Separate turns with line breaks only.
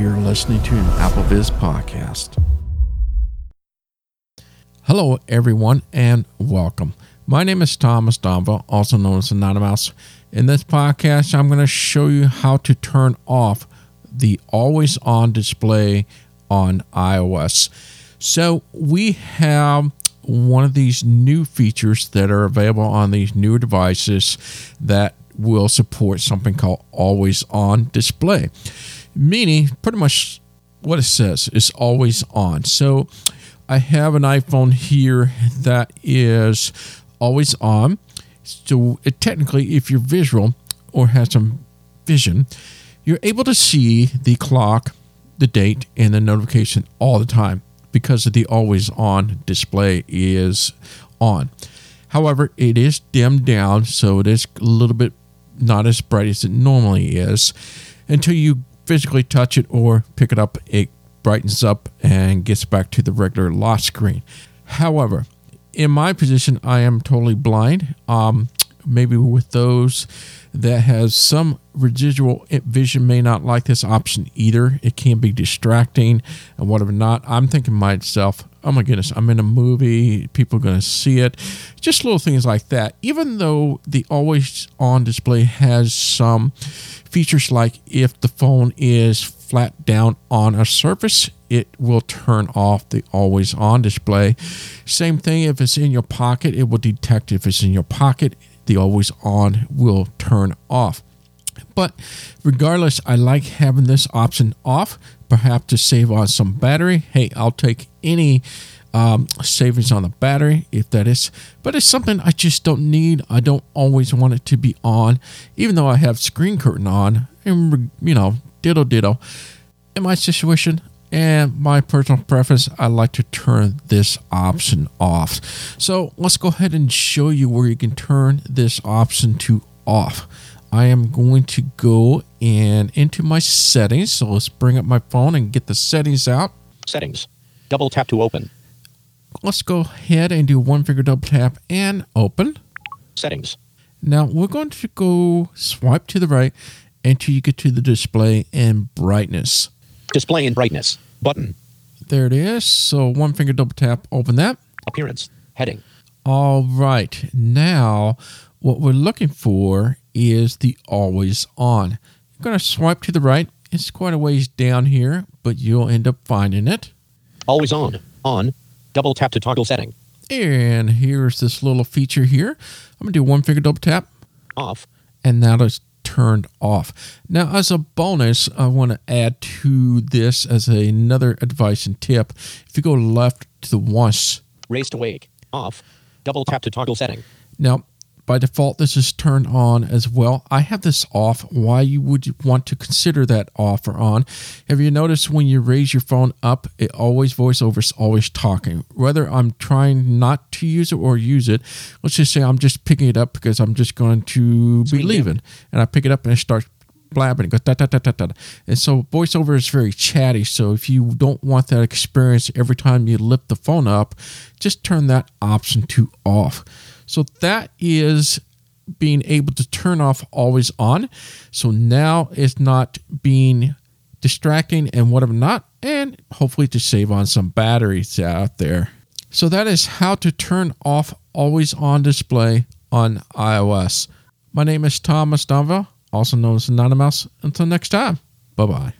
You're listening to an AppleVis podcast. Hello, everyone, and welcome. My name is Thomas Domville, also known as AnonyMouse. In this podcast, I'm going to show you how to turn off the always on display on iOS. So, we have one of these new features that are available on these newer devices that will support something called always on display, meaning pretty much what it says is always on. So I have an iPhone here that is always on. So it, technically, if you're visual or have some vision, you're able to see the clock, the date, and the notification all the time because of the always on display is on. However, it is dimmed down, so it is a little bit not as bright as it normally is. Until you physically touch it or pick it up, it brightens up and gets back to the regular lock screen. However, in my position, I am totally blind. Um, maybe with those that has some residual vision may not like this option either. It can be distracting and whatever not. I'm thinking myself, oh my goodness, I'm in a movie, people are going to see it. Just little things like that. Even though the always on display has some features like if the phone is flat down on a surface, it will turn off the always on display. Same thing if it's in your pocket, it will detect if it's in your pocket the always on will turn off. But regardless, I like having this option off, perhaps to save on some battery. Hey, I'll take any um, savings on the battery if that is, but it's something I just don't need. I don't always want it to be on, even though I have screen curtain on, and you know, ditto ditto. In my situation, and my personal preference, I like to turn this option off. So let's go ahead and show you where you can turn this option to off. I am going to go and into my settings. So let's bring up my phone and get the settings out.
Settings. Double tap to open.
Let's go ahead and do one finger double tap and open.
Settings.
Now we're going to go swipe to the right until you get to the display and brightness.
Display and brightness. Button.
There it is. So one finger double tap, open that.
Appearance. Heading.
All right. Now, what we're looking for is the always on. You're going to swipe to the right. It's quite a ways down here, but you'll end up finding it.
Always on. On. Double tap to toggle setting.
And here's this little feature here. I'm going to do one finger double tap.
Off.
And now let's turned off. Now, as a bonus, I want to add to this as another advice and tip. If you go left to the once,
raised to wake, off, double tap to toggle setting.
Now, by default, this is turned on as well. I have this off. Why you would want to consider that off or on? Have you noticed when you raise your phone up, it always voiceover is always talking. Whether I'm trying not to use it or use it, let's just say I'm just picking it up because I'm just going to be leaving, and I pick it up and it starts blabbing. It goes da da da da da. And so voiceover is very chatty. So if you don't want that experience every time you lift the phone up, just turn that option to off. So that is being able to turn off always on. So now it's not being distracting and whatever not, and hopefully to save on some batteries out there. So that is how to turn off always on display on iOS. My name is Thomas Domville, also known as AnonyMouse. Until next time, bye bye.